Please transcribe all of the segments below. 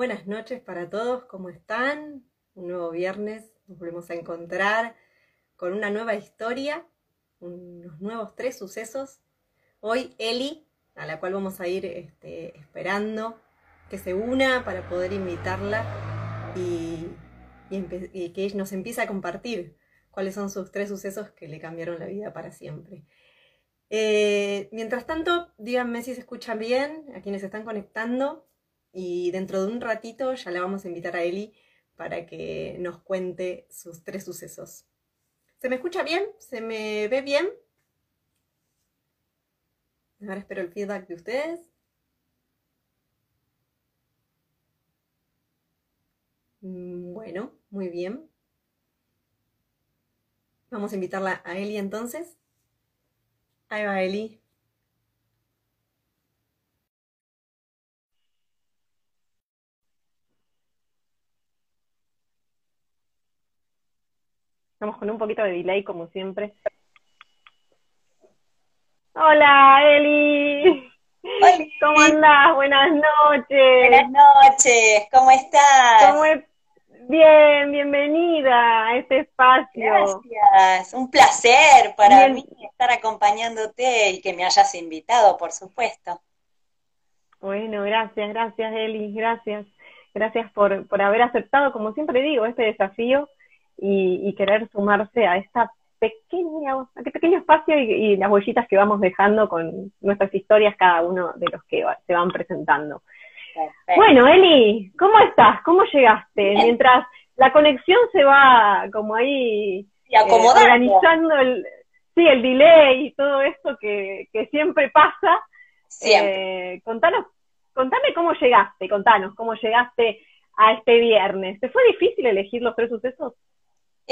Buenas noches para todos, ¿cómo están? Un nuevo viernes, nos volvemos a encontrar con una nueva historia, unos nuevos tres sucesos. Hoy Eli, a la cual vamos a ir este, esperando que se una para poder invitarla y, que ella nos empiece a compartir cuáles son sus tres sucesos que le cambiaron la vida para siempre. Eh, mientras tanto, díganme si se escuchan bien a quienes están conectando y dentro de un ratito ya la vamos a invitar a Eli para que nos cuente sus tres sucesos. ¿Se me escucha bien? ¿Se me ve bien? Ahora espero el feedback de ustedes. Mm, bueno, muy bien. Vamos a invitarla a Eli entonces. Ahí va Eli. Estamos con un poquito de delay, como siempre. Hola, Eli. ¿Cómo andás? Buenas noches. Buenas noches, ¿cómo estás? ¿Cómo es? Bien, bienvenida a este espacio. Gracias, un placer para mí estar acompañándote y que me hayas invitado, por supuesto. Bueno, gracias, gracias Eli, gracias. Gracias por, por haber aceptado, como siempre digo, este desafío y, querer sumarse a esta pequeña, a este pequeño espacio y, las huellitas que vamos dejando con nuestras historias, cada uno de los que se van presentando. Bueno, Eli, ¿cómo estás? ¿Cómo llegaste? Mientras la conexión se va como ahí eh, organizando el, sí, el delay y todo esto que, siempre pasa. Eh, contanos, contame cómo llegaste, contanos cómo llegaste a este viernes. ¿Te fue difícil elegir los tres sucesos?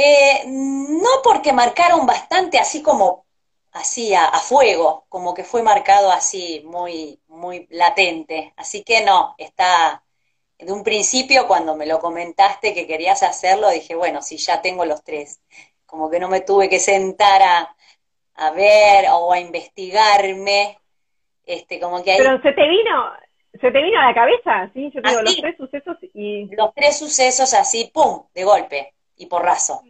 Eh, no porque marcaron bastante así como así a, fuego, como que fue marcado así muy, muy latente. Así que no, está de un principio cuando me lo comentaste que querías hacerlo, dije, bueno, si ya tengo los tres, como que no me tuve que sentar a, a ver o a investigarme, este, como que Pero se te vino, se te vino a la cabeza, ¿sí? Yo digo, los tres sucesos y... Los tres sucesos así, ¡pum!, de golpe y porrazo.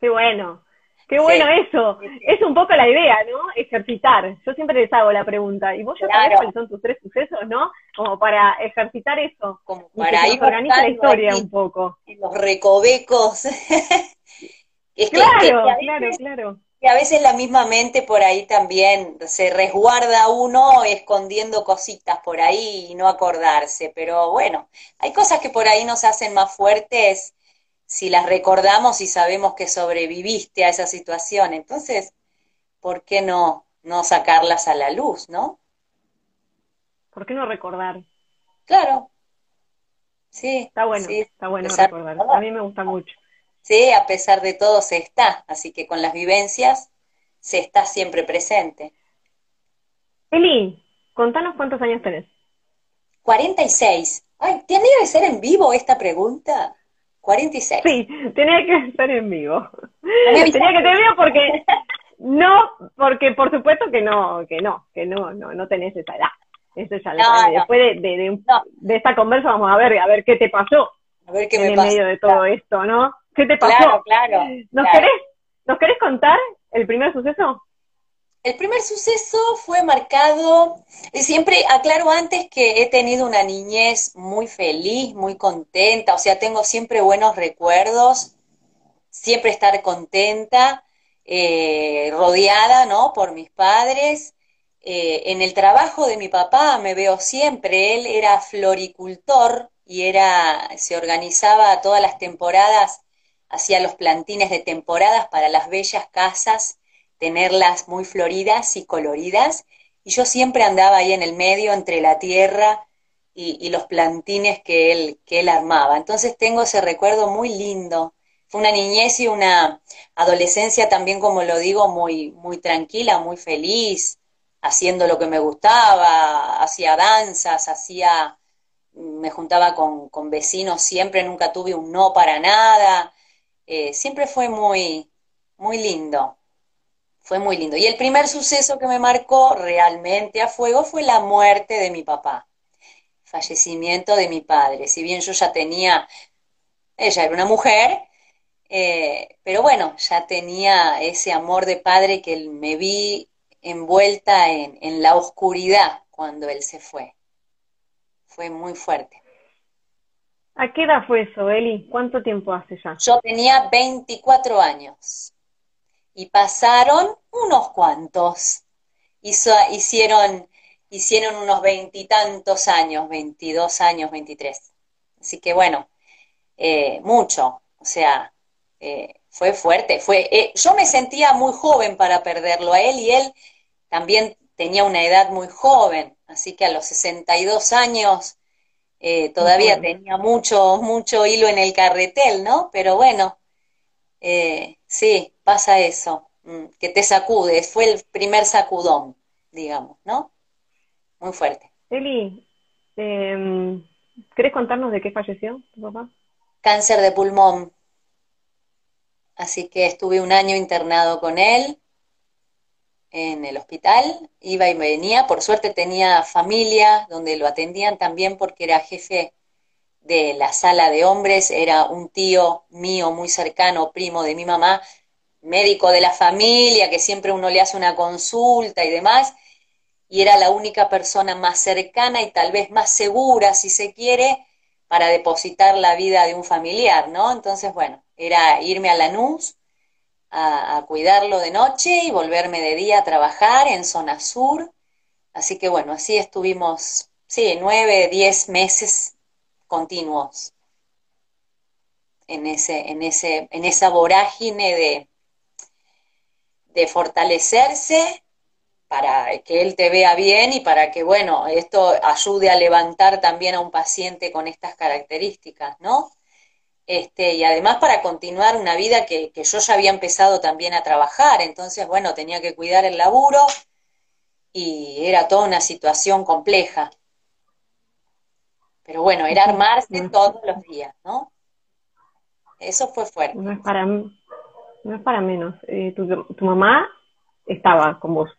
Qué bueno, qué bueno eso. Es un poco la idea, ¿no? Ejercitar. Yo siempre les hago la pregunta, ¿y vos ya sabés cuáles son tus tres sucesos, no? Como para ejercitar eso. Como para ir organizar la historia un poco. En los recovecos. claro, claro, claro. Que a veces la misma mente por ahí también se resguarda uno escondiendo cositas por ahí y no acordarse, pero bueno, hay cosas que por ahí nos hacen más fuertes si las recordamos y sabemos que sobreviviste a esa situación. Entonces, ¿por qué no, no sacarlas a la luz, no? ¿Por qué no recordar? Claro. Sí. Está bueno, está bueno recordar. A mí me gusta mucho. Sí, a pesar de todo se está, así que con las vivencias se está siempre presente. Eli, contanos cuántos años tenés. 46. Ay, ¿tiene que ser en vivo esta pregunta? 46. Sí, tenía que estar en vivo. Tenía que estar en vivo porque no, porque por supuesto que no, que no, que no, no, no tenés esa edad. Eso ya no, Después de, de, de, esta conversa vamos a ver, a ver qué te pasó. A ver qué en me pasó. medio de todo esto, ¿no? ¿Qué te pasó? Claro, claro. ¿Nos querés, ¿nos querés contar el primer suceso? El primer suceso fue marcado, siempre aclaro antes que he tenido una niñez muy feliz, muy contenta, o sea, tengo siempre buenos recuerdos, siempre estar contenta, eh, rodeada, ¿no? Por mis padres. Eh, en el trabajo de mi papá me veo siempre, él era floricultor y era, se organizaba todas las temporadas, hacía los plantines de temporadas para las bellas casas tenerlas muy floridas y coloridas, y yo siempre andaba ahí en el medio entre la tierra y, los plantines que él, que él armaba. Entonces tengo ese recuerdo muy lindo. Fue una niñez y una adolescencia también, como lo digo, muy, muy tranquila, muy feliz, haciendo lo que me gustaba, hacía danzas, hacía, me juntaba con, con vecinos siempre, nunca tuve un no para nada, eh, siempre fue muy, muy lindo fue muy lindo. Y el primer suceso que me marcó realmente a fuego fue la muerte de mi papá. fallecimiento de mi padre. Si bien yo ya tenía, ella era una mujer, eh, pero bueno, ya tenía ese amor de padre que me vi envuelta en, en la oscuridad cuando él se fue. Fue muy fuerte. ¿A qué edad fue eso, Eli? ¿Cuánto tiempo hace ya? Yo tenía 24 años y pasaron unos cuantos. Hizo, hicieron, hicieron unos veintitantos años, 22 años, 23. Así que bueno, eh, mucho. O sea, eh, fue fuerte. Fue, eh, yo me sentía muy joven para perderlo a él y él también tenía una edad muy joven. Así que a los 62 años eh, todavía tenía mucho, mucho hilo en el carretel, ¿no? Pero bueno, eh, sí, pasa eso, mm, que te sacude, fue el primer sacudón, digamos, ¿no? Muy fuerte. Eli, eh, ¿querés contarnos de qué falleció tu papá? Cáncer de pulmón. Así que estuve un año internado con él en el hospital, iba y venía, por suerte tenía familia donde lo atendían también porque era jefe de la sala de hombres, era un tío mío muy cercano, primo de mi mamá, médico de la familia, que siempre uno le hace una consulta y demás, y era la única persona más cercana y tal vez más segura, si se quiere, para depositar la vida de un familiar, ¿no? Entonces, bueno, era irme a Lanús, a, cuidarlo de noche y volverme de día a trabajar en zona sur. Así que bueno, así estuvimos, sí, nueve, diez meses continuos en, ese, en, ese, en esa vorágine de, de fortalecerse para que él te vea bien y para que, bueno, esto ayude a levantar también a un paciente con estas características, ¿no? Este, y además para continuar una vida que, yo ya había empezado también a trabajar, entonces, bueno, tenía que cuidar el laburo y era toda una situación compleja. Pero bueno, era armarse todos los días, ¿no? Eso fue fuerte. No es para, no es para menos. Eh, tu, tu mamá estaba con vos.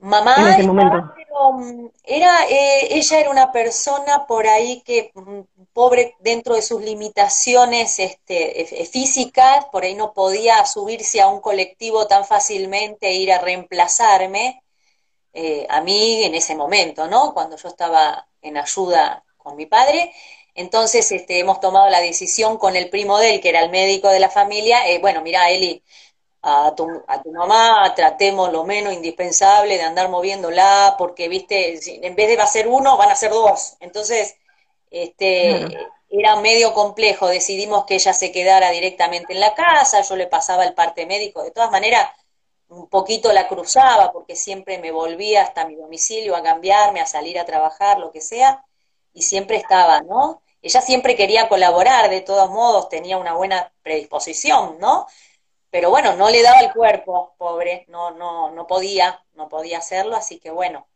Mamá mm, era, eh, ella era una persona por ahí que, mm, pobre dentro de sus limitaciones este, e, e, físicas, por ahí no podía subirse a un colectivo tan fácilmente e ir a reemplazarme eh, a mí en ese momento, ¿no? Cuando yo estaba en ayuda con mi padre. Entonces este, hemos tomado la decisión con el primo de él, que era el médico de la familia, eh, bueno, mira, Eli, a tu, a tu mamá, tratemos lo menos indispensable de andar moviéndola, porque, viste, en vez de va a ser uno, van a ser dos. Entonces, este, era medio complejo, decidimos que ella se quedara directamente en la casa, yo le pasaba el parte médico, de todas maneras, un poquito la cruzaba, porque siempre me volvía hasta mi domicilio a cambiarme, a salir a trabajar, lo que sea, y siempre estaba, ¿no? Ella siempre quería colaborar, de todos modos, tenía una buena predisposición, ¿no? pero bueno, no le daba el cuerpo, pobre, no, no, no podía, no podía hacerlo, así que bueno,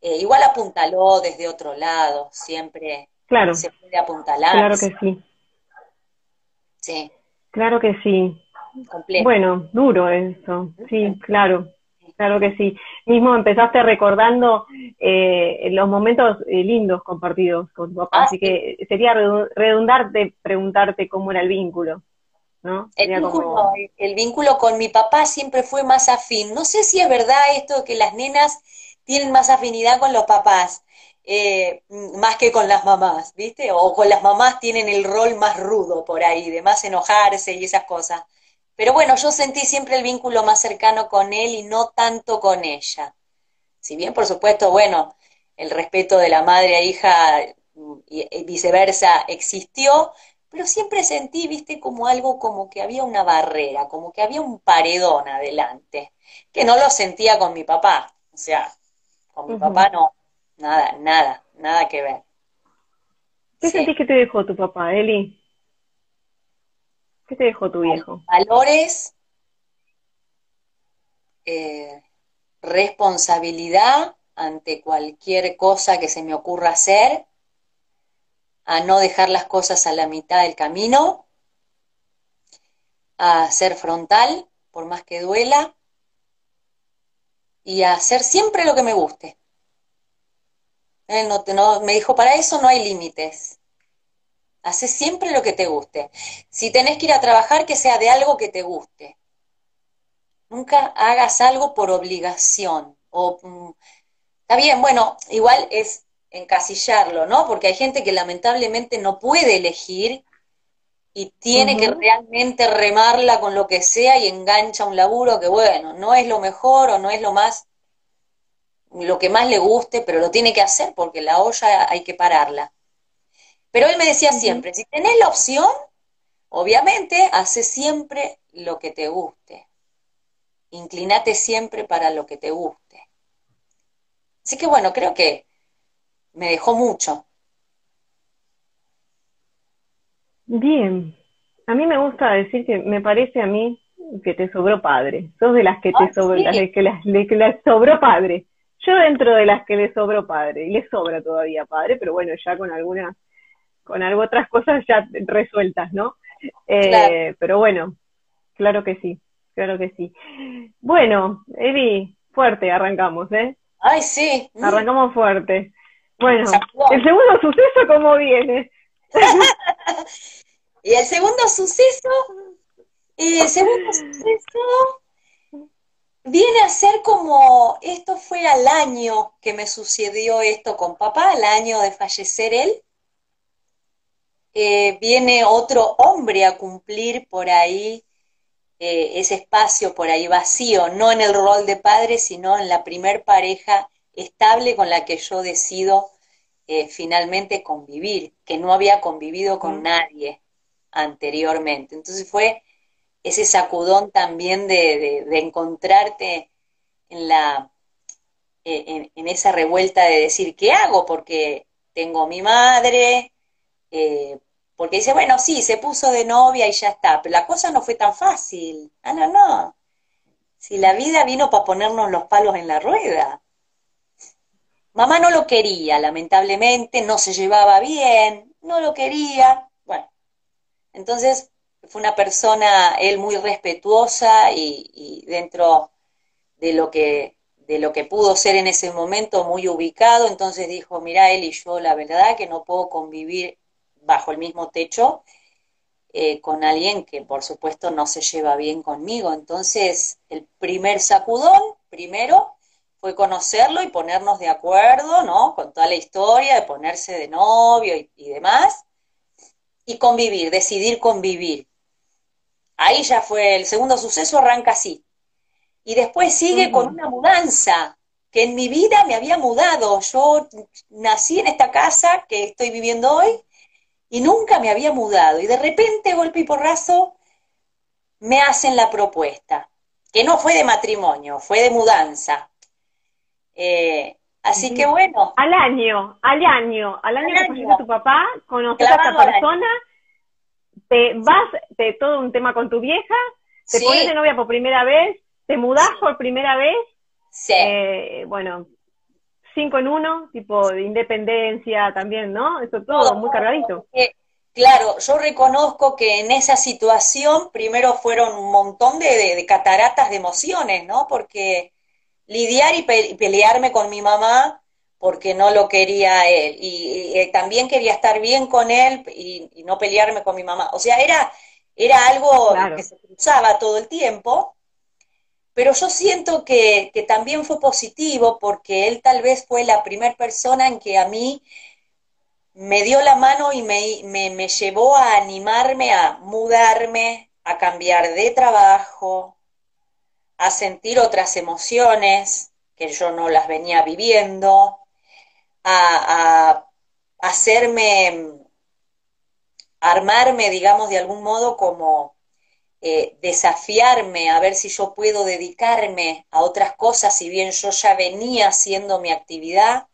eh, igual apuntaló desde otro lado, siempre claro, se puede apuntalar. Claro que sí. Sí. Claro que sí. Completo. Bueno, duro eso, sí, claro, claro que sí. Mismo empezaste recordando eh, los momentos eh, lindos compartidos con tu papá, ah, así que sería redundarte preguntarte cómo era el vínculo. El, vínculo, con mi papá siempre fue más afín. No sé si es verdad esto de que las nenas tienen más afinidad con los papás, eh, más que con las mamás, ¿viste? O con las mamás tienen el rol más rudo por ahí, de más enojarse y esas cosas. Pero bueno, yo sentí siempre el vínculo más cercano con él y no tanto con ella. Si bien, por supuesto, bueno, el respeto de la madre a hija y viceversa existió, pero siempre sentí, viste, como algo como que había una barrera, como que había un paredón adelante, que no lo sentía con mi papá, o sea, con mi papá no, nada, nada, nada que ver. ¿Qué sentís que te dejó tu papá, Eli? ¿Qué te dejó tu viejo? Valores, eh, responsabilidad ante cualquier cosa que se me ocurra hacer, a no dejar las cosas a la mitad del camino, a ser frontal, por más que duela, y a hacer siempre lo que me guste. Él no, no, me dijo, para eso no hay límites. Hace siempre lo que te guste. Si tenés que ir a trabajar, que sea de algo que te guste. Nunca hagas algo por obligación. O, mm, está bien, bueno, igual es encasillarlo, ¿no? Porque hay gente que lamentablemente no puede elegir y tiene que realmente remarla con lo que sea y engancha un laburo que, bueno, no es lo mejor o no es lo más, lo que más le guste, pero lo tiene que hacer porque la olla hay que pararla. Pero él me decía siempre, si tenés la opción, obviamente, hace siempre lo que te guste. Inclinate siempre para lo que te guste. Así que bueno, creo que me dejó mucho. Bien, a mí me gusta decir que me parece a mí que te sobró padre. Sos de las que te sobró, las que, las, que sobró padre. Yo dentro de las que le sobró padre, y le sobra todavía padre, pero bueno, ya con algunas, con algo otras cosas ya resueltas, ¿no? Eh, pero bueno, claro que sí, claro que sí. Bueno, Evi, fuerte, arrancamos, ¿eh? Ay, sí. Arrancamos fuerte. Bueno, el segundo suceso, ¿cómo viene? y el segundo suceso, el segundo suceso viene a ser como, esto fue al año que me sucedió esto con papá, al año de fallecer él. Eh, viene otro hombre a cumplir por ahí eh, ese espacio por ahí vacío, no en el rol de padre, sino en la primer pareja estable con la que yo decido eh, finalmente convivir, que no había convivido con nadie anteriormente. Entonces fue ese sacudón también de, encontrarte en la eh, en, esa revuelta de decir qué hago porque tengo mi madre eh, porque dice bueno sí se puso de novia y ya está pero la cosa no fue tan fácil ah no no. Si la vida vino para ponernos los palos en la rueda. Mamá no lo quería, lamentablemente, no se llevaba bien, no lo quería. Bueno, entonces fue una persona, él muy respetuosa y, dentro de lo que de lo que pudo ser en ese momento muy ubicado, entonces dijo, mira, él y yo la verdad que no puedo convivir bajo el mismo techo eh, con alguien que por supuesto no se lleva bien conmigo. Entonces, el primer sacudón, primero, fue conocerlo y ponernos de acuerdo, ¿no? Con toda la historia de ponerse de novio y, demás, y convivir, decidir convivir. Ahí ya fue, el segundo suceso arranca así. Y después sigue con una mudanza, que en mi vida me había mudado. Yo nací en esta casa que estoy viviendo hoy y nunca me había mudado. Y de repente, golpe y porrazo, me hacen la propuesta, que no fue de matrimonio, fue de mudanza. Eh, así que bueno. Al año, al año, al año que a tu papá, conoces a esta persona, te vas, de todo un tema con tu vieja, te pones de novia por primera vez, te mudás por primera vez, sí. Eh, bueno, cinco en uno, tipo de independencia también, ¿no? Eso todo, muy cargadito. claro, yo reconozco que en esa situación primero fueron un montón de cataratas de emociones, ¿no? Porque lidiar y, pelearme con mi mamá porque no lo quería él. Y, eh, también quería estar bien con él y, no pelearme con mi mamá. O sea, era, era algo que se cruzaba todo el tiempo. Pero yo siento que, también fue positivo porque él tal vez fue la primera persona en que a mí me dio la mano y me, me, llevó a animarme a mudarme, a cambiar de trabajo, a sentir otras emociones que yo no las venía viviendo, a, hacerme, armarme, digamos, de algún modo como eh, desafiarme a ver si yo puedo dedicarme a otras cosas, si bien yo ya venía haciendo mi actividad.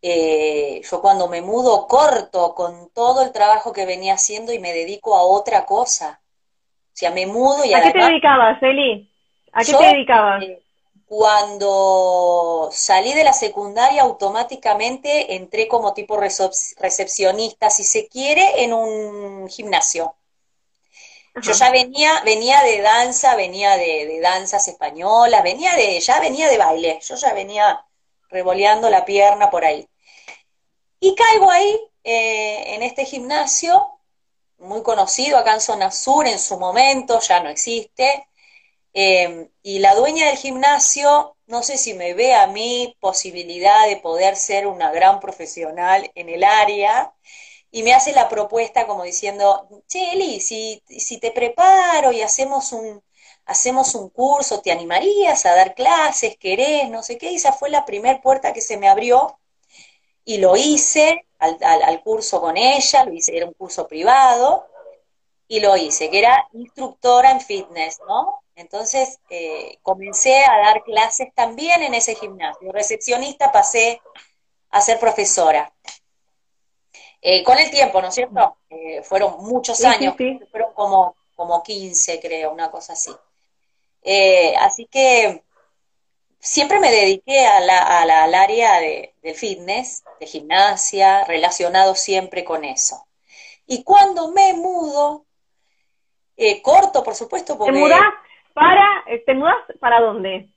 Eh, yo cuando me mudo corto con todo el trabajo que venía haciendo y me dedico a otra cosa. O sea, me mudo y ¿A qué te dedicabas, Eli? ¿A qué te dedicabas? Eh, cuando salí de la secundaria, automáticamente entré como tipo recepcionista, si se quiere, en un gimnasio. Yo ya venía, venía de danza, venía de, danzas españolas, venía de, ya venía de baile, yo ya venía revoleando la pierna por ahí. Y caigo ahí, eh, en este gimnasio, muy conocido acá en Zona Sur en su momento, ya no existe, eh, y la dueña del gimnasio, no sé si me ve a mí posibilidad de poder ser una gran profesional en el área, y me hace la propuesta como diciendo, che, Eli, si, si te preparo y hacemos un, hacemos un curso, ¿te animarías a dar clases? ¿Querés? No sé qué. Y esa fue la primera puerta que se me abrió y lo hice al, al, curso con ella, lo hice, era un curso privado, y lo hice, que era instructora en fitness, ¿no? Entonces eh, comencé a dar clases también en ese gimnasio. Recepcionista pasé a ser profesora. Eh, con el tiempo, ¿no es cierto? Eh, fueron muchos años, fueron como, como 15, creo, una cosa así. Eh, así que siempre me dediqué a la, al área de, del fitness, de gimnasia, relacionado siempre con eso. Y cuando me mudo, corto, por supuesto, porque... ¿Te mudás para, ¿te mudas para dónde?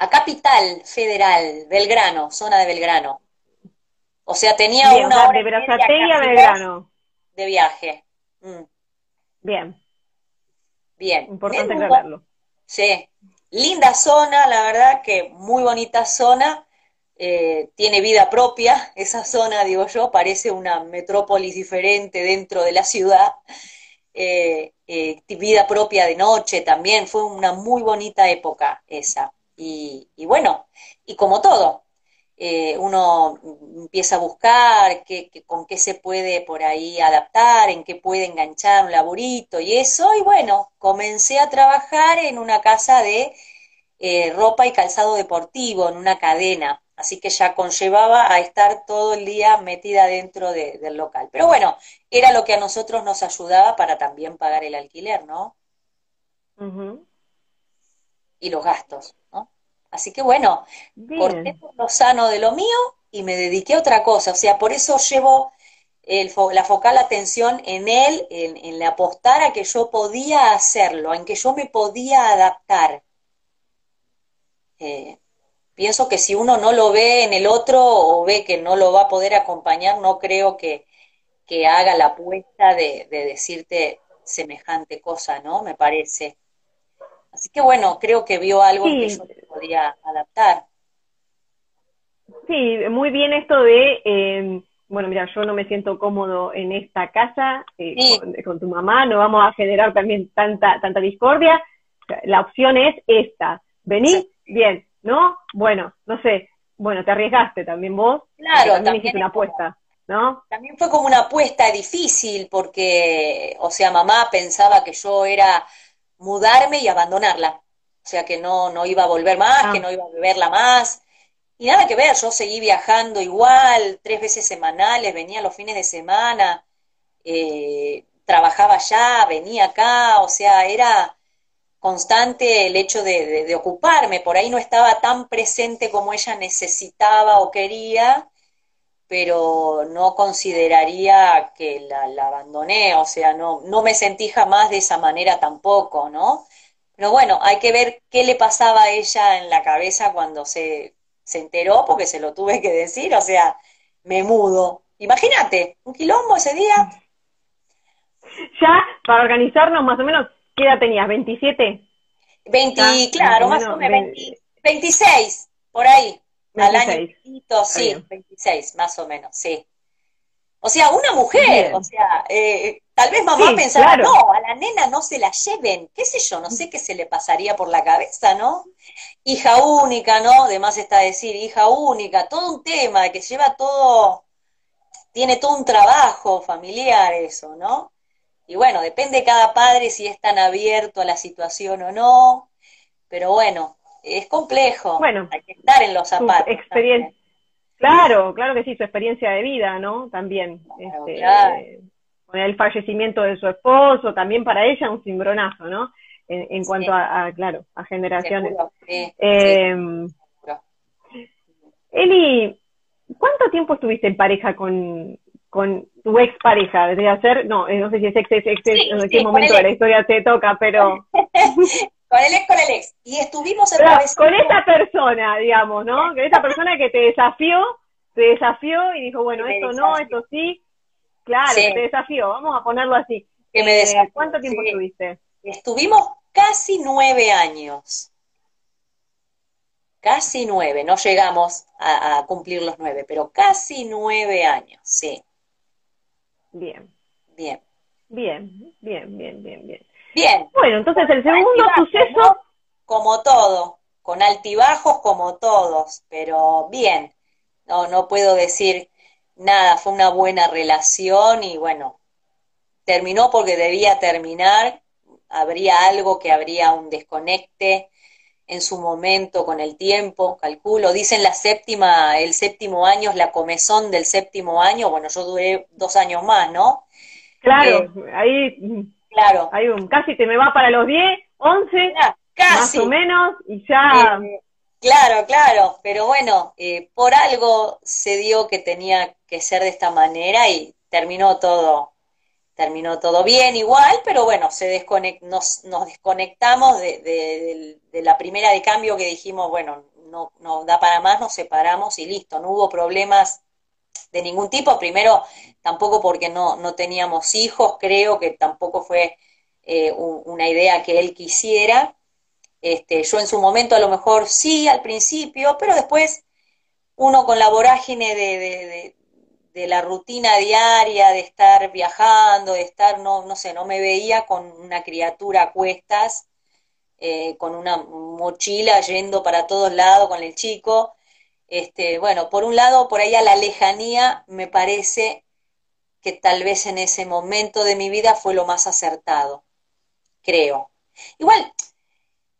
A Capital Federal, Belgrano, zona de Belgrano. O sea, tenía una hora de a Belgrano. De viaje. Mm. Bien. Bien. Importante aclararlo. Sí. Linda zona, la verdad que muy bonita zona. Eh, tiene vida propia, esa zona, digo yo, parece una metrópolis diferente dentro de la ciudad. Eh, eh, vida propia de noche también, fue una muy bonita época esa. Y, y bueno, y como todo, eh, uno empieza a buscar qué, con qué se puede por ahí adaptar, en qué puede enganchar un laburito y eso, y bueno, comencé a trabajar en una casa de eh, ropa y calzado deportivo, en una cadena, así que ya conllevaba a estar todo el día metida dentro del local. Pero bueno, era lo que a nosotros nos ayudaba para también pagar el alquiler, ¿no? Y los gastos. Así que bueno, corté por lo sano de lo mío y me dediqué a otra cosa. O sea, por eso llevo el, la focal atención en él, en, en la apostar a que yo podía hacerlo, en que yo me podía adaptar. Eh, pienso que si uno no lo ve en el otro o ve que no lo va a poder acompañar, no creo que, que haga la apuesta de, de decirte semejante cosa, ¿no? Me parece. Así que bueno, creo que vio algo que yo podía adaptar. Sí, muy bien esto de, eh, bueno, mira, yo no me siento cómodo en esta casa eh, con, tu mamá, no vamos a generar también tanta, tanta discordia. La opción es esta, vení, bien, ¿no? Bueno, no sé, bueno, te arriesgaste también vos. Claro, también, también hiciste una apuesta. ¿No? También fue como una apuesta difícil porque, o sea, mamá pensaba que yo era mudarme y abandonarla. O sea, que no, no iba a volver más, que ah. no iba a verla más. Y nada que ver, yo seguí viajando igual, tres veces semanales, venía los fines de semana, eh, trabajaba allá, venía acá, o sea, era constante el hecho de, de, ocuparme, por ahí no estaba tan presente como ella necesitaba o quería, pero no consideraría que la, la, abandoné, o sea, no, no me sentí jamás de esa manera tampoco, ¿no? Pero bueno, hay que ver qué le pasaba a ella en la cabeza cuando se, se enteró, porque se lo tuve que decir, o sea, me mudo. Imagínate, un quilombo ese día. Ya, para organizarnos más o menos, ¿qué edad tenías? ¿27? 20, claro, más o menos, 26, por ahí. Al año, sí, 26, más o menos, sí. O sea, una mujer, o sea, eh, tal vez mamá pensaba, no, a la nena no se la lleven, qué sé yo, no sé qué se le pasaría por la cabeza, ¿no? Hija única, ¿no? Además está decir, hija única, todo un tema que lleva todo, tiene todo un trabajo familiar eso, ¿no? Y bueno, depende de cada padre si es tan abierto a la situación o no, pero bueno, es complejo. Bueno, hay que estar en los zapatos. Experiencia. Claro, claro que sí, su experiencia de vida, ¿no? También. este, Con el fallecimiento de su esposo, también para ella un cimbronazo, ¿no? En, cuanto a, claro, a generaciones. Em, Eli, ¿cuánto tiempo estuviste en pareja con, con tu ex pareja? Debería ser, no, eh, no sé si es ex, ex, ex, en qué momento de la historia te toca, pero... Con el ex, con el ex. Y estuvimos en Con esa persona, digamos, ¿no? Con esa persona que te desafió te desafió y dijo, bueno, esto no, esto sí. Claro, te desafió, vamos a ponerlo así. Que me eh, ¿Cuánto tiempo estuviste? Estuvimos casi nueve años. Casi nueve, no llegamos a, cumplir los nueve, pero casi nueve años, sí. Bien. Bien. Bien, bien, bien, bien, bien. Bien. Bueno, entonces el segundo suceso... Como todo, con altibajos como todos, pero bien. No, no puedo decir nada, fue una buena relación y bueno, terminó porque debía terminar, habría algo que habría un desconecte en su momento con el tiempo, calculo, dicen la séptima, el séptimo año es la comezón del séptimo año, bueno, yo duré dos años más, ¿no? Claro, eh, ahí, claro. Hay un, casi te me va para los 10, 11, casi. más o menos, y ya... Eh, claro, claro, pero bueno, eh, por algo se dio que tenía que ser de esta manera y terminó todo terminó todo bien igual, pero bueno, se desconect, nos, nos desconectamos de, la primera de cambio que dijimos, bueno, no, no da para más, nos separamos y listo, no hubo problemas de ningún tipo, primero tampoco porque no, no teníamos hijos, creo que tampoco fue eh, una idea que él quisiera, este, yo en su momento a lo mejor sí al principio, pero después uno con la vorágine de, de la rutina diaria, de estar viajando, de estar, no, no sé, no me veía con una criatura a cuestas, eh, con una mochila yendo para todos lados con el chico. Este, bueno, por un lado, por ahí a la lejanía me parece que tal vez en ese momento de mi vida fue lo más acertado, creo. Igual,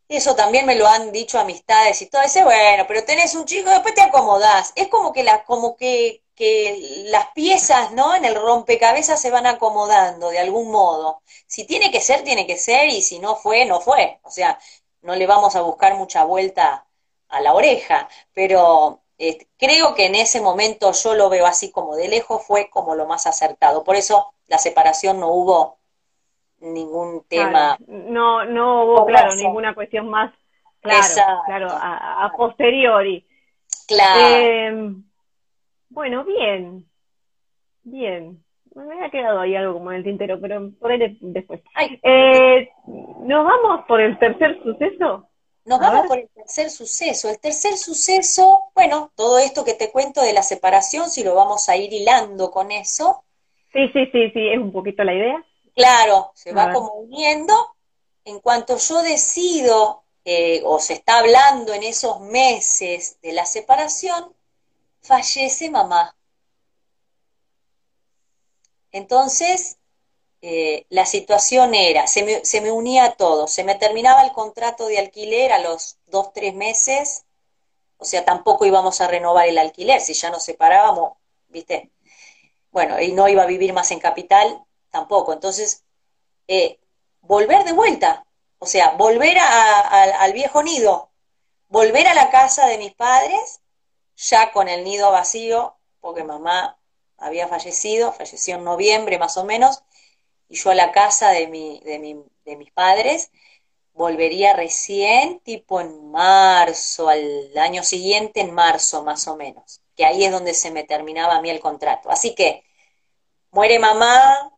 eso también me lo han dicho amistades y todo ese, bueno, pero tenés un chico, después te acomodás. Es como que como que que las piezas, ¿no? En el rompecabezas se van acomodando de algún modo. Si tiene que ser, tiene que ser, y si no fue, no fue. O sea, no le vamos a buscar mucha vuelta a la oreja, pero eh, creo que en ese momento yo lo veo así como de lejos, fue como lo más acertado. Por eso la separación no hubo ningún tema. No, no hubo, claro, ninguna cuestión más, claro, claro, a, posteriori. Claro. Eh, bueno, bien. Bien. Me había quedado ahí algo como en el tintero, pero por ahí después. Eh, ¿Nos vamos por el tercer suceso? Nos vamos por el tercer suceso. El tercer suceso, bueno, todo esto que te cuento de la separación, si lo vamos a ir hilando con eso. Sí, sí, sí, sí, es un poquito la idea. Claro, se va como uniendo. En cuanto yo decido, eh, o se está hablando en esos meses de la separación, fallece mamá. Entonces, eh, la situación era, se me, se me unía todo, se me terminaba el contrato de alquiler a los dos, tres meses, o sea, tampoco íbamos a renovar el alquiler, si ya nos separábamos, ¿viste? Bueno, y no iba a vivir más en capital, tampoco. Entonces, eh, volver de vuelta, o sea, volver al viejo nido, volver a la casa de mis padres ya con el nido vacío, porque mamá había fallecido, falleció en noviembre más o menos, y yo a la casa de, mi, de, de mis padres volvería recién tipo en marzo, al año siguiente en marzo más o menos, que ahí es donde se me terminaba a mí el contrato. Así que muere mamá,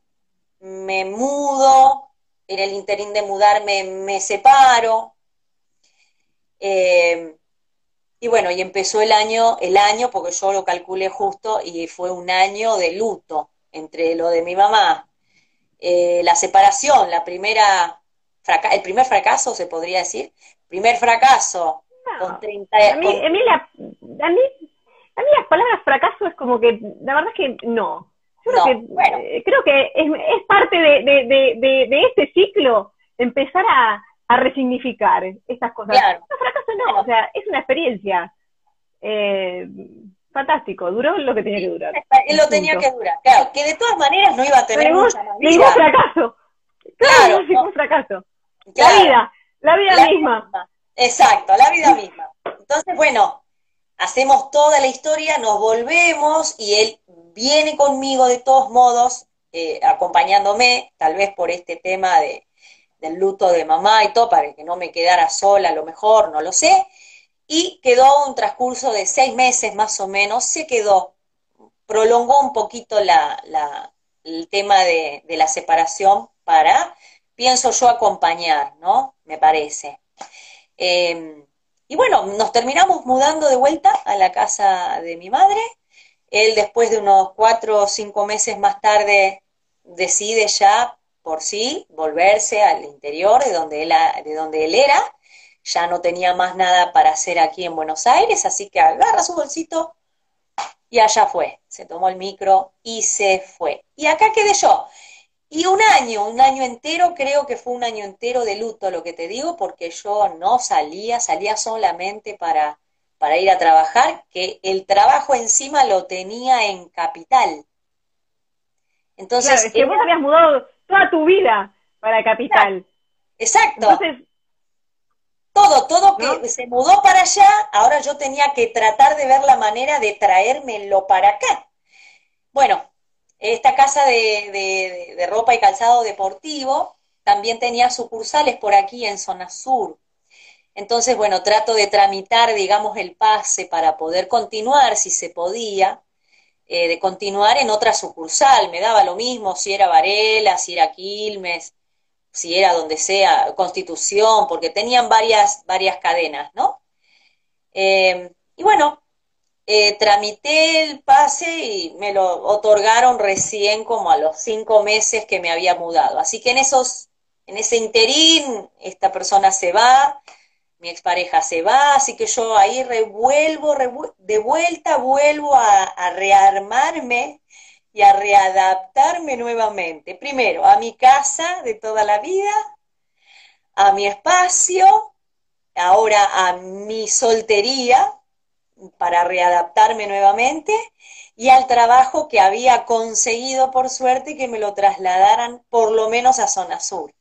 me mudo, en el interín de mudarme me separo, eh, y bueno, y empezó el año, el año, porque yo lo calculé justo, y fue un año de luto entre lo de mi mamá, eh, la separación, la primera, el primer fracaso, se podría decir, primer fracaso, con 30 a mí, a, mí a, mí, a mí las palabras fracaso es como que, la verdad es que no. Yo creo, que, bueno. Eh, creo que es, es parte de, de, de, de, este ciclo empezar a, a resignificar estas cosas. Claro. No, fracaso no, o sea, es una experiencia. Eh, fantástico, duró lo que tenía que durar. Lo tenía que durar, claro, que de todas maneras no iba a tener ningún fracaso. Claro, ningún fracaso. La vida, la vida misma. Exacto, la vida misma. Entonces, bueno, hacemos toda la historia, nos volvemos y él viene conmigo de todos modos, eh, acompañándome, tal vez por este tema de, del luto de mamá y todo, para que no me quedara sola a lo mejor, no lo sé. Y quedó un transcurso de seis meses más o menos, se quedó, prolongó un poquito la, el tema de, la separación para, pienso yo, acompañar, ¿no? Me parece. Em, y bueno, nos terminamos mudando de vuelta a la casa de mi madre. Él después de unos cuatro o cinco meses más tarde decide ya por sí volverse al interior de donde él, de donde él era. Ya no tenía más nada para hacer aquí en Buenos Aires, así que agarra su bolsito y allá fue. Se tomó el micro y se fue. Y acá quedé yo. Y un año, un año entero, creo que fue un año entero de luto, lo que te digo, porque yo no salía, salía solamente para, para ir a trabajar, que el trabajo encima lo tenía en capital. Entonces, claro, es que vos habías mudado toda tu vida para capital. Exacto. Entonces, todo, todo que se mudó para allá, ahora yo tenía que tratar de ver la manera de traérmelo para acá. Bueno, esta casa de, ropa y calzado deportivo también tenía sucursales por aquí en zona sur. Entonces, bueno, trato de tramitar, digamos, el pase para poder continuar, si se podía, eh, de continuar en otra sucursal. Me daba lo mismo si era Varela, si era Quilmes, si era donde sea, Constitución, porque tenían varias, varias cadenas, ¿no? Eh, y bueno, eh, tramité el pase y me lo otorgaron recién como a los cinco meses que me había mudado. Así que en esos, en ese interín, esta persona se va, mi expareja se va, así que yo ahí revuelvo, de vuelta vuelvo a, a rearmarme y a readaptarme nuevamente. Primero, a mi casa de toda la vida, a mi espacio, ahora a mi soltería, para readaptarme nuevamente y al trabajo que había conseguido por suerte que me lo trasladaran por lo menos a zona sur.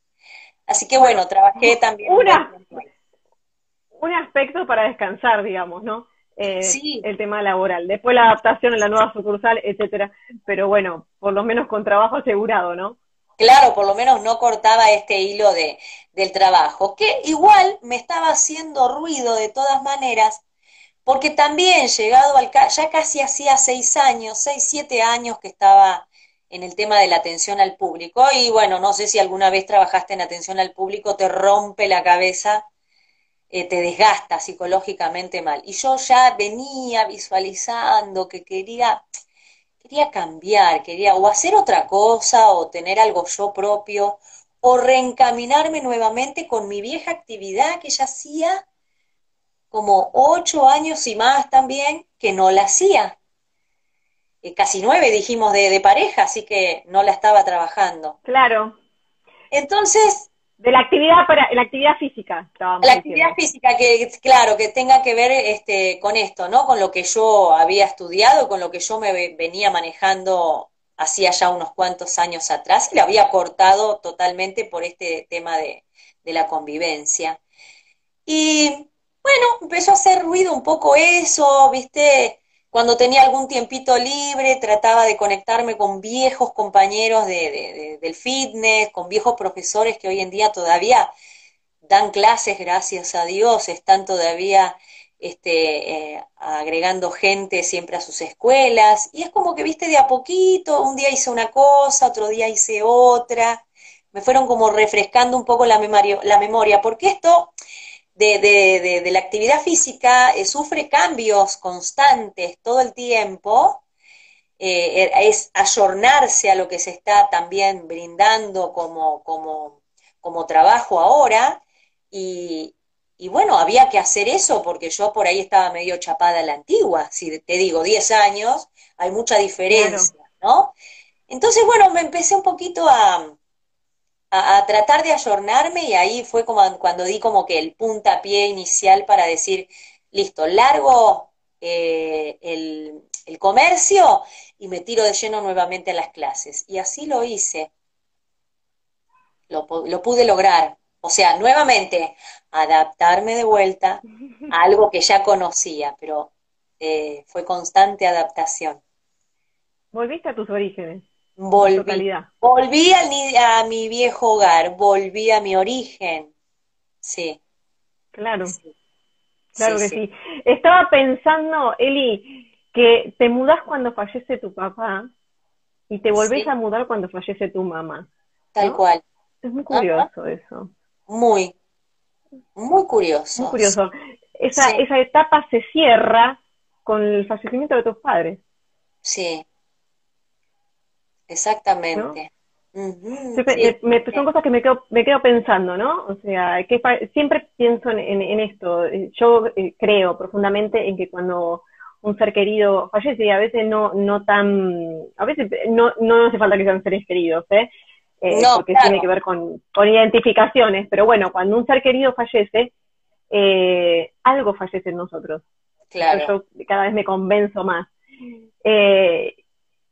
Así que bueno, trabajé también. un aspecto para descansar, digamos, ¿no? Eh, el tema laboral. Después la adaptación en la nueva sucursal, etcétera. Pero bueno, por lo menos con trabajo asegurado, ¿no? Claro, por lo menos no cortaba este hilo de, del trabajo, que igual me estaba haciendo ruido de todas maneras, porque también llegado al, ya casi hacía seis años, seis, siete años que estaba en el tema de la atención al público, y bueno, no sé si alguna vez trabajaste en atención al público, te rompe la cabeza, eh, te desgasta psicológicamente mal. Y yo ya venía visualizando que quería, quería cambiar, quería o hacer otra cosa, o tener algo yo propio, o reencaminarme nuevamente con mi vieja actividad que ya hacía como ocho años y más también que no la hacía. Eh, casi nueve dijimos de, pareja, así que no la estaba trabajando. Claro. Entonces... De la actividad para la actividad física. La actividad física que, claro, que tenga que ver este, con esto, ¿no? Con lo que yo había estudiado, con lo que yo me venía manejando hacía ya unos cuantos años atrás y la había cortado totalmente por este tema de, de la convivencia. Y bueno, empezó a hacer ruido un poco eso, ¿viste? Cuando tenía algún tiempito libre, trataba de conectarme con viejos compañeros de, del fitness, con viejos profesores que hoy en día todavía dan clases, gracias a Dios, están todavía este, eh, agregando gente siempre a sus escuelas. Y es como que, viste, de a poquito, un día hice una cosa, otro día hice otra. Me fueron como refrescando un poco la memoria, la memoria porque esto de, de, la actividad física eh, sufre cambios constantes todo el tiempo, eh, er, es ayornarse a lo que se está también brindando como, como, como trabajo ahora, y, y, bueno, había que hacer eso porque yo por ahí estaba medio chapada a la antigua, si te digo 10 años, hay mucha diferencia, ¿no? Entonces, bueno, me empecé un poquito a, a, tratar de ayornarme y ahí fue como cuando di como que el puntapié inicial para decir, listo, largo eh, el, comercio y me tiro de lleno nuevamente a las clases. Y así lo hice. Lo, pude lograr. O sea, nuevamente, adaptarme de vuelta a algo que ya conocía, pero eh, fue constante adaptación. Volviste a tus orígenes. Volví, volví a mi viejo hogar, volví a mi origen. Sí. Claro. Claro que sí. Estaba pensando, Eli, que te mudás cuando fallece tu papá y te volvés a mudar cuando fallece tu mamá. Tal cual. Es muy curioso eso. Muy, muy curioso. Muy curioso. Esa, esa etapa se cierra con el fallecimiento de tus padres. Sí, exactamente. son cosas que me quedo, me quedo pensando, ¿no? O sea, que siempre pienso en, esto. Yo eh, creo profundamente en que cuando un ser querido fallece, y a veces no, no tan, a veces no, no hace falta que sean seres queridos, ¿eh? eh porque tiene que ver con, con, identificaciones, pero bueno, cuando un ser querido fallece, eh, algo fallece en nosotros. Claro. Yo cada vez me convenzo más. Eh,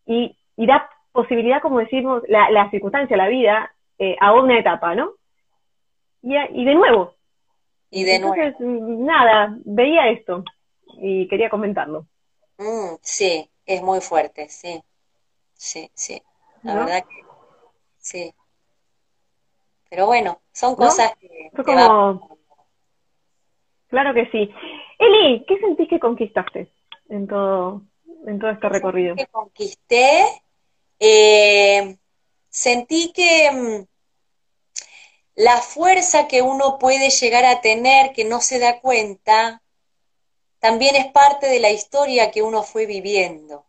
y, y da posibilidad, como decimos, la, la circunstancia, la vida, eh, a una etapa, ¿no? Y, y de nuevo. Y de Entonces, nada, veía esto y quería comentarlo. Mm, sí, es muy fuerte, sí. Sí, sí. La verdad que sí. Pero bueno, son cosas que, Claro que sí. Eli, ¿qué sentís que conquistaste en todo, en todo este recorrido? Que conquisté eh, sentí que mm, la fuerza que uno puede llegar a tener, que no se da cuenta, también es parte de la historia que uno fue viviendo.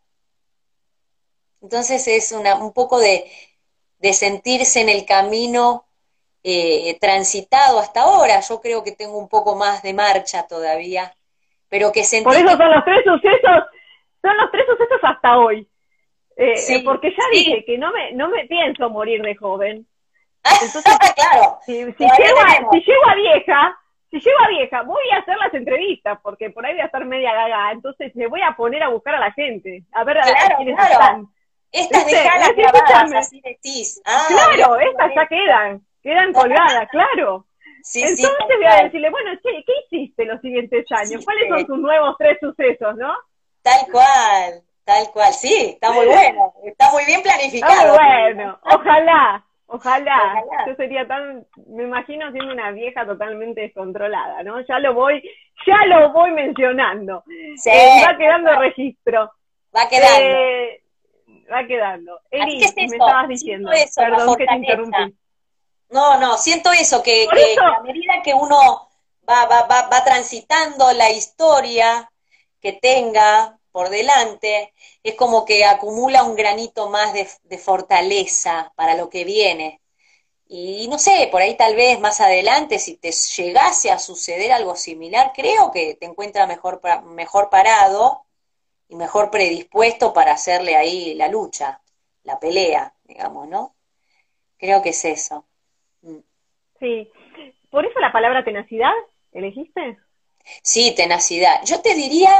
Entonces es una, un poco de, sentirse en el camino eh, transitado hasta ahora. Yo creo que tengo un poco más de marcha todavía, pero que sentí... Por eso son los tres sucesos, son los tres sucesos hasta hoy. Eh, sí, porque ya dije que no me, no me pienso morir de joven. Entonces, claro. Si, si, llego a, si, llego a, vieja, si llego a vieja, voy a hacer las entrevistas, porque por ahí voy a estar media gaga, entonces me voy a poner a buscar a la gente, a ver a, quiénes están. Estas dejadas grabadas, así decís. Ah, claro, estas ya quedan, quedan colgadas, claro. Sí, entonces voy a decirle, bueno, che, ¿qué hiciste los siguientes años? ¿Cuáles son tus nuevos tres sucesos, no? Tal cual. Tal cual, sí, está muy bueno, está muy bien planificado. bueno, ojalá, ojalá, Yo sería tan, me imagino siendo una vieja totalmente descontrolada, ¿no? Ya lo voy, ya lo voy mencionando. Sí, eh, va quedando registro. Va quedando. Eh, va quedando. Eri, me estabas diciendo, perdón que te interrumpí. No, no, siento eso, que, que a medida que uno va, va, va, va transitando la historia que tenga, por delante, es como que acumula un granito más de, fortaleza para lo que viene. Y no sé, por ahí tal vez más adelante, si te llegase a suceder algo similar, creo que te encuentras mejor, mejor parado y mejor predispuesto para hacerle ahí la lucha, la pelea, digamos, ¿no? Creo que es eso. Mm. Sí. ¿Por eso la palabra tenacidad elegiste? Sí, tenacidad. Yo te diría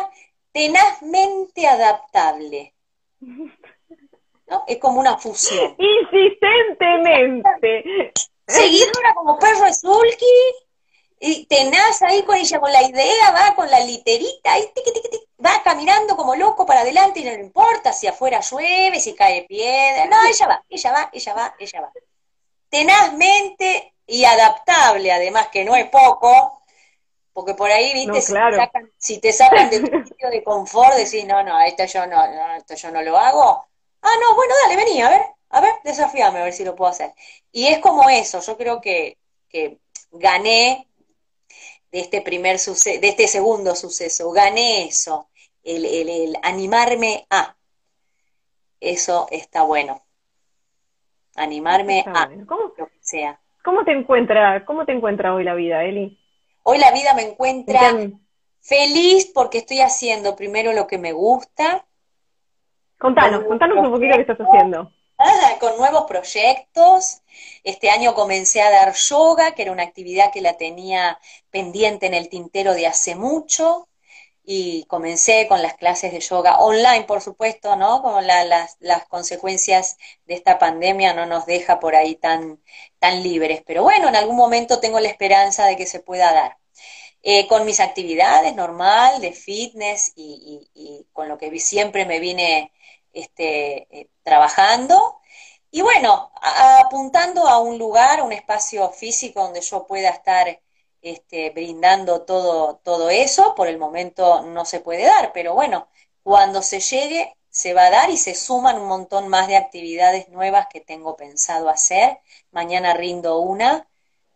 tenazmente adaptable. ¿No? Es como una fusión. Insistentemente. Seguidora como perro sulky y tenaz ahí con ella, con la idea, va con la literita, ahí, va caminando como loco para adelante y no le importa si afuera llueve, si cae piedra, no, ella va, ella va, ella va, ella va. Tenazmente y adaptable, además que no es poco, porque por ahí, viste, si, te sacan, de tu sitio de confort, decís, no, no, esto yo no, esto yo no lo hago. Ah, no, bueno, dale, vení, a ver, a ver, desafíame a ver si lo puedo hacer. Y es como eso, yo creo que, que gané de este primer suceso, de este segundo suceso, gané eso, el, el, animarme a. Eso está bueno. Animarme a ¿Cómo, lo que sea. ¿Cómo te encuentra, cómo te encuentra hoy la vida, Eli? Hoy la vida me encuentra feliz porque estoy haciendo primero lo que me gusta. Contanos, contanos un poquito qué estás haciendo. Ah, con nuevos proyectos. Este año comencé a dar yoga, que era una actividad que la tenía pendiente en el tintero de hace mucho. Y comencé con las clases de yoga online, por supuesto, ¿no? Con las, las, consecuencias de esta pandemia no nos deja por ahí tan, tan libres. Pero bueno, en algún momento tengo la esperanza de que se pueda dar. Eh, con mis actividades normal, de fitness y, con lo que siempre me vine este, eh, trabajando. Y bueno, apuntando a un lugar, un espacio físico donde yo pueda estar este, brindando todo, todo eso. Por el momento no se puede dar, pero bueno, cuando se llegue se va a dar y se suman un montón más de actividades nuevas que tengo pensado hacer. Mañana rindo una,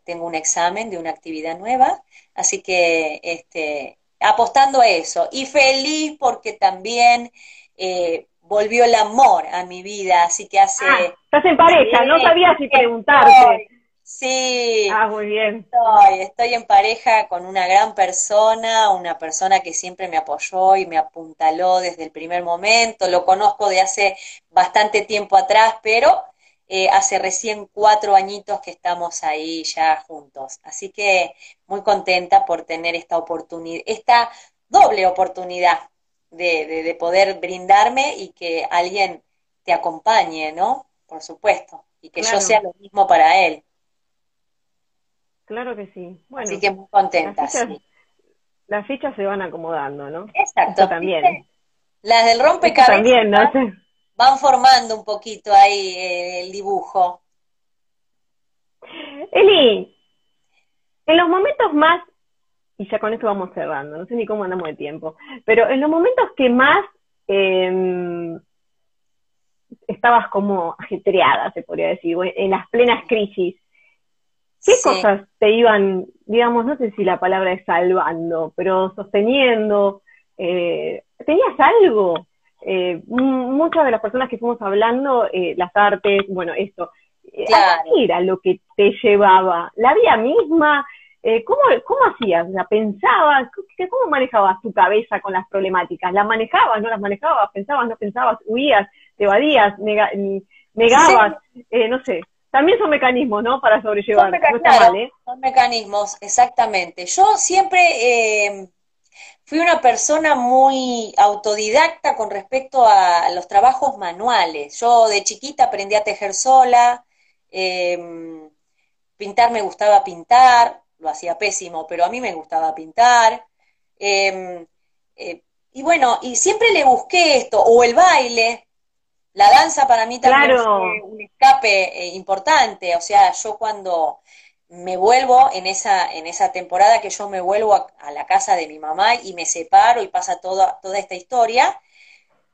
tengo un examen de una actividad nueva, así que este, apostando a eso. Y feliz porque también eh, volvió el amor a mi vida, así que hace... Ah, estás en pareja, no sabía si preguntarte. Sí. Ah, muy bien. Estoy, estoy en pareja con una gran persona, una persona que siempre me apoyó y me apuntaló desde el primer momento. Lo conozco de hace bastante tiempo atrás, pero eh, hace recién cuatro añitos que estamos ahí ya juntos. Así que muy contenta por tener esta oportunidad, esta doble oportunidad de, de poder brindarme y que alguien te acompañe, ¿no? Por supuesto. Y que yo sea lo mismo para él. Claro que sí. Bueno, Así que muy contenta. Las fichas, se van acomodando, ¿no? Exacto. también. Las del rompecabezas también, ¿no? van formando un poquito ahí eh, el dibujo. Eli, en los momentos más, y ya con esto vamos cerrando, no sé ni cómo andamos de tiempo, pero en los momentos que más em, estabas como ajetreada, se podría decir, en las plenas crisis, ¿Qué cosas te iban, digamos, no sé si la palabra es salvando, pero sosteniendo? Eh, ¿Tenías algo? Eh, muchas de las personas que fuimos hablando, eh, las artes, bueno, esto, ¿qué era lo que te llevaba? ¿La vida misma? ¿cómo, ¿Cómo hacías? ¿La pensabas? ¿Cómo manejabas tu cabeza con las problemáticas? ¿Las manejabas? ¿No las manejabas? ¿Pensabas? ¿No pensabas? ¿Huías? ¿Te evadías? ¿Negabas? no sé. También son mecanismos, ¿no? Para sobrellevar. Son, ¿eh? son mecanismos, exactamente. Yo siempre eh, fui una persona muy autodidacta con respecto a los trabajos manuales. Yo de chiquita aprendí a tejer sola, em, pintar me gustaba pintar, lo hacía pésimo, pero a mí me gustaba pintar. Em, eh, y bueno, y siempre le busqué esto, o el baile, la danza para mí también es un escape eh, importante, o sea, yo cuando me vuelvo en esa, en esa temporada que yo me vuelvo a, la casa de mi mamá y me separo y pasa toda, toda esta historia,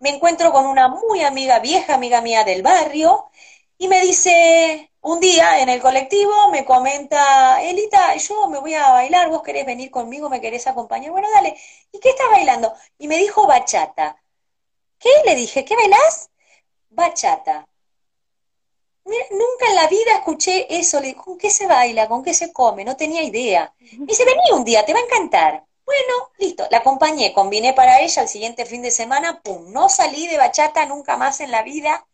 me encuentro con una muy amiga, vieja amiga mía del barrio, y me dice, un día en el colectivo me comenta, Elita, yo me voy a bailar, vos querés venir conmigo, me querés acompañar, bueno, dale, ¿y qué estás bailando? Y me dijo bachata. ¿Qué? Le dije, ¿qué bailás? Bachata. nunca en la vida escuché eso, le ¿con qué se baila? ¿Con qué se come? No tenía idea. Me dice, vení un día, te va a encantar. Bueno, listo, la acompañé, combiné para ella el siguiente fin de semana, pum, no salí de bachata nunca más en la vida.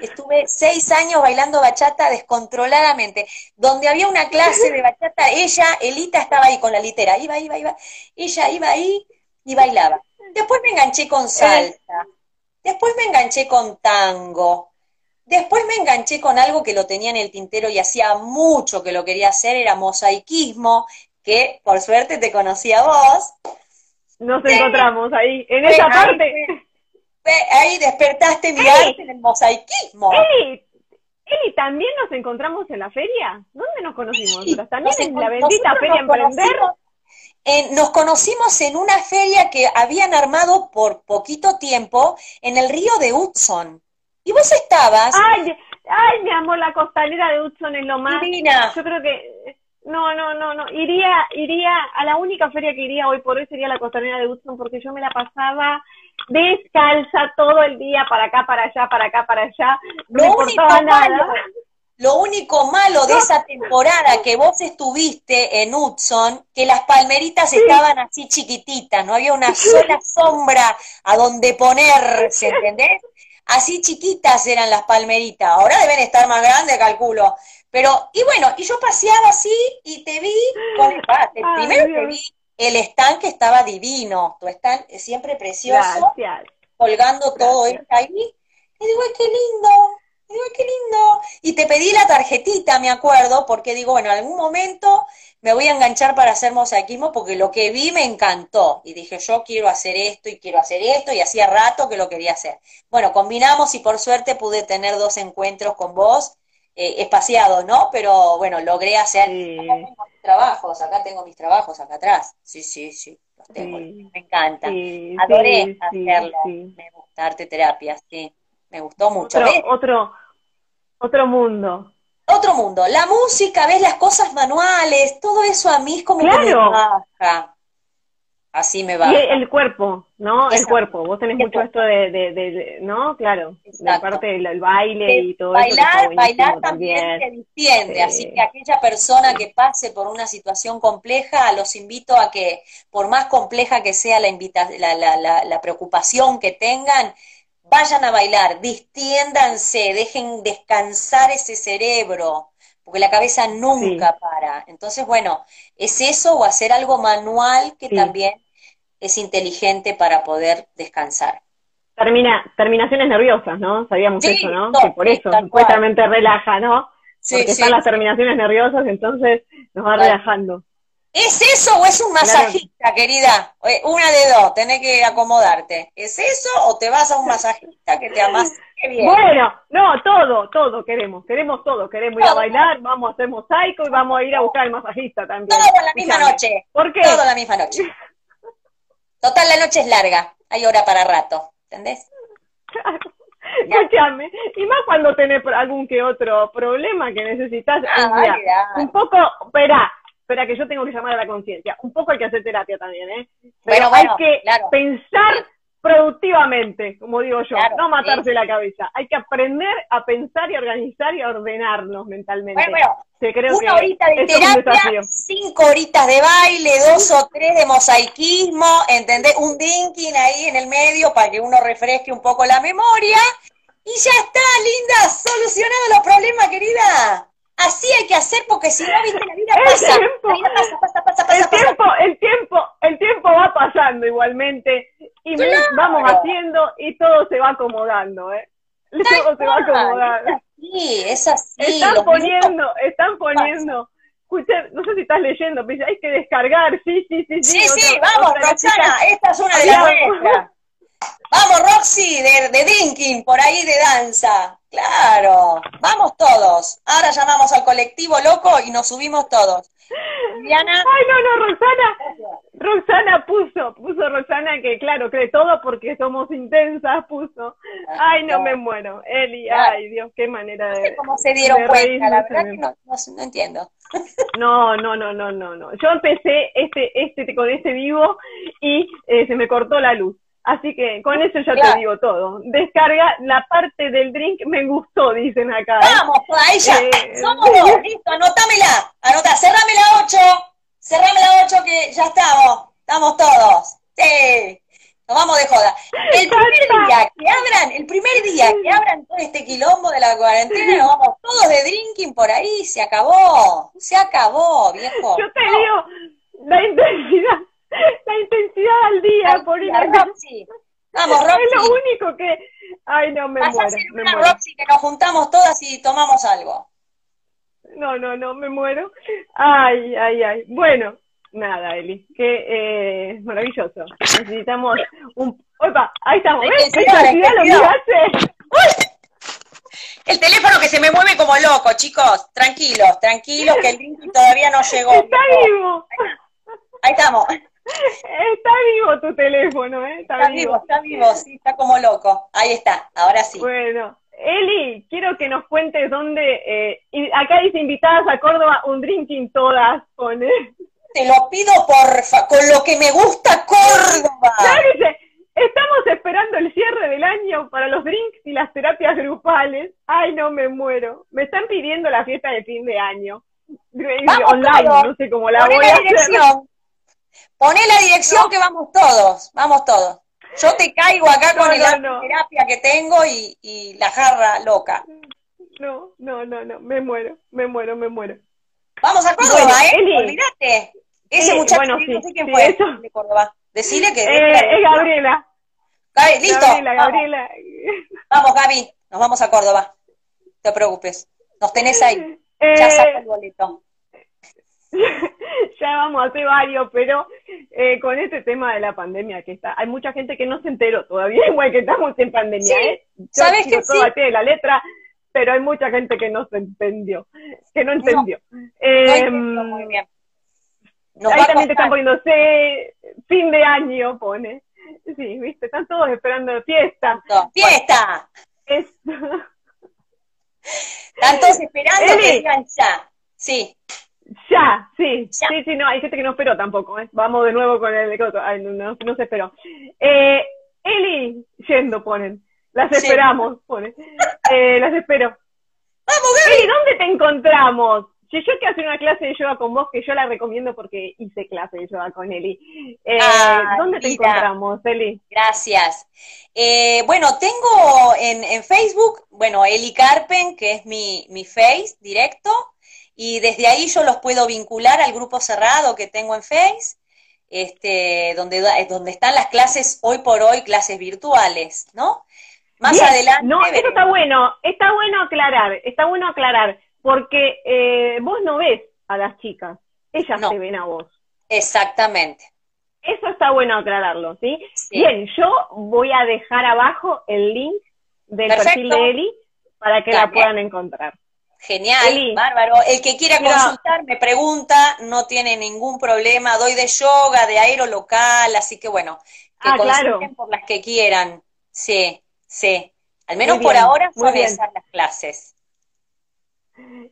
Estuve seis años bailando bachata descontroladamente. Donde había una clase de bachata, ella, Elita, estaba ahí con la litera, iba, iba, iba. Ella iba ahí y bailaba. Después me enganché con salsa. Después me enganché con tango. Después me enganché con algo que lo tenía en el tintero y hacía mucho que lo quería hacer, era mosaicismo, que por suerte te conocí a vos. Nos encontramos ahí, en esa parte. Ahí despertaste mi arte en el mosaicismo. Eli, ¿también nos encontramos en la feria? ¿Dónde nos conocimos? ¿También en la bendita feria Emprender? Nos conocimos en una feria que habían armado por poquito tiempo en el río de Hudson. Y vos estabas. Ay, ay, mi amor, la costanera de Hudson es lo más. Divina. Yo creo que. No, no, no, no. Iría, iría, a la única feria que iría hoy por hoy sería la costanera de Hudson porque yo me la pasaba descalza todo el día, para acá, para allá, para acá, para allá. No me importaba nada. Lo único malo de esa temporada que vos estuviste en Hudson, que las palmeritas estaban así chiquititas, no había una sola sombra a donde ponerse, ¿entendés? Así chiquitas eran las palmeritas, ahora deben estar más grandes, calculo. Pero, y bueno, y yo paseaba así y te vi con el, primero te vi el stand que estaba divino, tu stand siempre precioso, colgando todo esto ahí, y digo, ay, qué lindo, Digo, qué lindo. Y te pedí la tarjetita, me acuerdo, porque digo, bueno, en algún momento me voy a enganchar para hacer mosaicismo porque lo que vi me encantó. Y dije, yo quiero hacer esto y quiero hacer esto, y hacía rato que lo quería hacer. Bueno, combinamos y por suerte pude tener dos encuentros con vos eh, espaciados, ¿no? Pero bueno, logré hacer. Acá tengo mis trabajos, acá tengo mis trabajos, acá atrás. Sí, sí, sí, los tengo. Me encanta. Adoré hacerlo. Me gusta arte terapia, sí. Me gustó mucho. Otro, otro, otro mundo. Otro mundo. La música, ves las cosas manuales, todo eso a mí es como claro. que me baja. Así me va. Y el cuerpo, ¿no? El cuerpo. Vos tenés mucho esto de, de, ¿no? Claro. La parte del baile y todo bailar, eso. Bailar también, te distiende. Así que aquella persona que pase por una situación compleja, los invito a que, por más compleja que sea la, invita la, la, la, la preocupación que tengan, vayan a bailar, distiéndanse, dejen descansar ese cerebro, porque la cabeza nunca sí. para. Entonces, bueno, es eso o hacer algo manual que sí. también es inteligente para poder descansar. Termina, terminaciones nerviosas, ¿no? Sabíamos sí, eso, ¿no? que por eso supuestamente cual. relaja, ¿no? Porque están las terminaciones nerviosas, entonces nos va relajando. ¿Es eso o es un masajista, claro. querida? Una de dos, tenés que acomodarte. ¿Es eso o te vas a un masajista que te amas? Bien. Bueno, no, todo, todo queremos, queremos todo, queremos todo. ir a bailar, vamos a hacer mosaico y vamos a ir a buscar el masajista también. Todo en la misma noche. ¿Por qué? Todo en la misma noche. Total, la noche es larga, hay hora para rato, ¿entendés? Claro. Escúchame, y más cuando tenés algún que otro problema que necesitas ah, un, un poco, espera, espera que yo tengo que llamar a la conciencia, un poco hay que hacer terapia también, ¿eh? Pero bueno, bueno, hay que claro. pensar productivamente, como digo yo, claro, no matarse sí. la cabeza. Hay que aprender a pensar y organizar y a ordenarnos mentalmente. Bueno, bueno, creo una que horita de terapia, cinco horitas de baile, dos o tres de mosaicismo, ¿entendés? Un dinking ahí en el medio para que uno refresque un poco la memoria. Y ya está, linda, solucionado los problemas, querida. Así hay que hacer porque si no, viste, la vida pasa. El tiempo, la vida pasa, pasa, pasa, pasa. El tiempo, el tiempo, el tiempo va pasando igualmente y claro. vamos haciendo y todo se va acomodando, ¿eh? Todo se va acomodando. Sí, es así. Están poniendo, minutos... están poniendo. Escucha, no sé si estás leyendo, pero hay que descargar, sí, sí, sí. Sí, sí, sí vamos, Roxana, esta es una de las nuestras. Vamos, Roxy, de, de Dinking, por ahí de danza. Claro, vamos todos. Ahora llamamos al colectivo loco y nos subimos todos. Diana. Ay, no, no, Roxana. Roxana puso, puso Roxana que, claro, cree todo porque somos intensas, puso. Ay, no me muero. Eli, ay, Dios, qué manera de. No sé cómo se dieron cuenta, la verdad que no, no, no, entiendo. No, no, no, no, no, no. Yo empecé este, este, con este vivo y eh, se me cortó la luz. Así que con eso ya claro. te digo todo. Descarga la parte del drink, me gustó, dicen acá. ¿eh? Vamos, ahí ya. Eh, Somos dos, listo, anotámela. Anotá, cerrame la 8. Cerrame la 8 que ya estamos. Estamos todos. Sí. Nos vamos de joda. El primer día que abran, el primer día que abran todo este quilombo de la cuarentena, nos vamos todos de drinking por ahí. Se acabó. Se acabó, viejo. Yo te no. digo, la intensidad la intensidad al día por ir Roxy. Vamos, Roxy. Es lo único que. Ay, no, me Vas muero. A una muero. Roxy que nos juntamos todas y tomamos algo. No, no, no, me muero. Ay, ay, ay. Bueno, nada, Eli. Que eh, maravilloso. Necesitamos un. ¡Opa! Ahí estamos. ¿Ves? Intensidad lo que hace. ¡Uy! El teléfono que se me mueve como loco, chicos. Tranquilos, tranquilos, que el link todavía no llegó. Está vivo. Ahí estamos. Está vivo tu teléfono, ¿eh? Está, está vivo. vivo. Está vivo, sí, está como loco. Ahí está, ahora sí. Bueno, Eli, quiero que nos cuentes dónde, eh, acá dice invitadas a Córdoba, un drinking todas, pone. Te lo pido porfa, con lo que me gusta Córdoba. Claro, dice, estamos esperando el cierre del año para los drinks y las terapias grupales. Ay, no me muero. Me están pidiendo la fiesta de fin de año. Vamos online, no sé cómo la Poné voy la a hacer. Poné la dirección no. que vamos todos, vamos todos. Yo te caigo acá No, con no, no. terapia que tengo y, y la jarra loca. No, no, no, no, me muero, me muero, me muero. Vamos a Córdoba, Bueno, ¿eh? Eli. Olvídate. Ese Eh, muchacho, bueno, que sí, no sé quién sí, fue eso. de Córdoba. Decile que... Eh, es Gabriela. Listo. Gabriela, vamos. Gabriela. Vamos, Gaby, nos vamos a Córdoba. No te preocupes. Nos tenés ahí. Ya Eh, saca el boleto. ya vamos a hacer varios, pero eh, con este tema de la pandemia que está, hay mucha gente que no se enteró todavía, igual que estamos en pandemia, Sí, ¿eh? Yo ¿sabés tiro que todo sí? al pie de la letra, pero hay mucha gente que no se entendió, que no entendió. eh, muy bien. ahí también te están poniendo fin de año, pone. Sí, viste, están todos esperando fiesta. ¡Fiesta! Están todos esperando que digan ya. Sí. Ya, sí, sí, sí, no, hay gente que no esperó tampoco, ¿eh? Vamos de nuevo con el Ay, no, no, se esperó. Eh, Eli, yendo, ponen. Las esperamos, ponen. Eh, las espero. ¡Vamos, Eli, ¿dónde te encontramos? Si yo quiero hacer una clase de yoga con vos, que yo la recomiendo porque hice clase de yoga con Eli. Eh, ¿Dónde te encontramos, Eli? Gracias. Eh, bueno, tengo en, en, Facebook, bueno, Eli Carpen, que es mi, mi face directo y desde ahí yo los puedo vincular al grupo cerrado que tengo en Face, este, donde, donde están las clases hoy por hoy, clases virtuales, ¿no? Más adelante. No, eso está bueno, está bueno aclarar, está bueno aclarar, porque eh, vos no ves a las chicas, ellas te ven a vos. Exactamente. Eso está bueno aclararlo, ¿sí? Bien, yo voy a dejar abajo el link del perfil de Eli para que la puedan encontrar. Genial, bárbaro. El que quiera consultar me pregunta, no tiene ningún problema. Doy de yoga, de aero local, así que bueno, que ah, consulten por las que quieran. Sí, sí. Al menos por ahora suavizar las clases.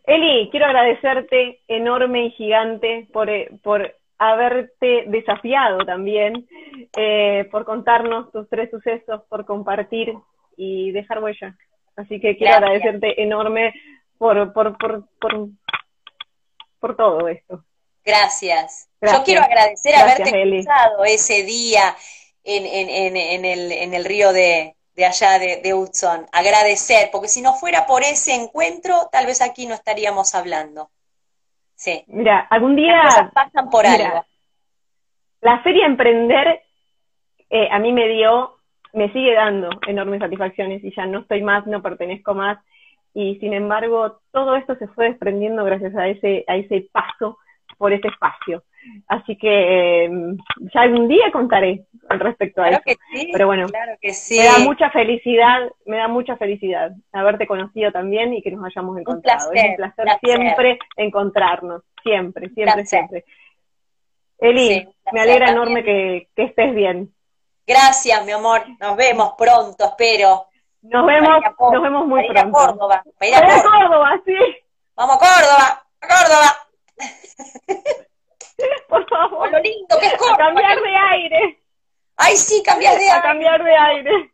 Eli, quiero agradecerte enorme y gigante por, eh, por haberte desafiado también, eh, por contarnos tus tres sucesos, por compartir y dejar huella. Así que quiero agradecerte enorme por, por, por, por, por todo esto. Gracias. Yo quiero agradecer haberte cruzado ese día en, en, en, el, en el río de, de allá de, de, Hudson. Agradecer, porque si no fuera por ese encuentro, tal vez aquí no estaríamos hablando. Sí. Mira, algún día. pasan por algo. La feria Emprender eh, a mí me dio, me sigue dando enormes satisfacciones y ya no estoy más, no pertenezco más y sin embargo todo esto se fue desprendiendo gracias a ese, a ese paso por ese espacio. Así que em, ya algún día contaré al respecto a eso. Pero bueno, me da mucha felicidad, me da mucha felicidad haberte conocido también y que nos hayamos encontrado. es un placer, siempre encontrarnos, siempre, siempre, siempre. Eli, me alegra enorme que, que estés bien. Gracias, mi amor. Nos vemos pronto, espero. Nos vemos, nos vemos muy pronto. A Córdoba. a Córdoba. sí. Vamos a Córdoba, a Córdoba. Por favor. Por lo lindo que es Córdoba. A cambiar de aire. Ay, sí, cambiar de aire. A cambiar de aire.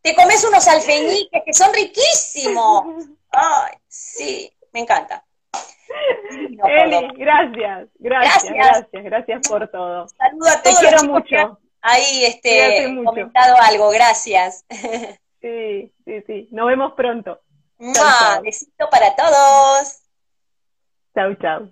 Te comes unos alfeñiques que son riquísimos. Ay, sí, me encanta. Eli, gracias, gracias, gracias, gracias, por todo. Saludo a todos. Te quiero mucho. Ahí, este, comentado algo, gracias. Sí, sí, sí. Nos vemos pronto. Un Besito para todos. Chau, chau.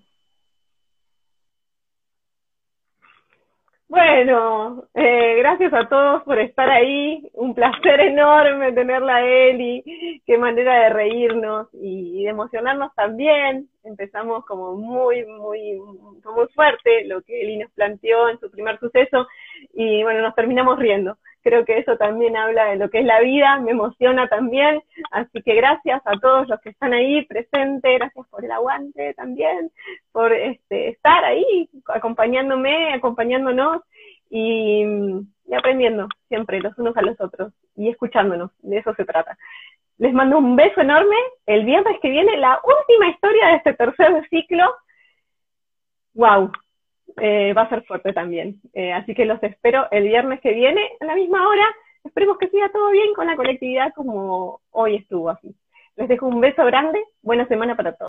Bueno, eh, gracias a todos por estar ahí. Un placer enorme tenerla a Eli. Qué manera de reírnos y de emocionarnos también. Empezamos como muy, muy, muy fuerte lo que Eli nos planteó en su primer suceso y bueno, nos terminamos riendo creo que eso también habla de lo que es la vida, me emociona también, así que gracias a todos los que están ahí presentes, gracias por el aguante también, por este, estar ahí acompañándome, acompañándonos y, y aprendiendo siempre los unos a los otros y escuchándonos, de eso se trata. Les mando un beso enorme, el viernes que viene la última historia de este tercer ciclo. ¡Wow! Eh, va a ser fuerte también. Eh, así que los espero el viernes que viene a la misma hora. Esperemos que siga todo bien con la colectividad como hoy estuvo así. Les dejo un beso grande. Buena semana para todos.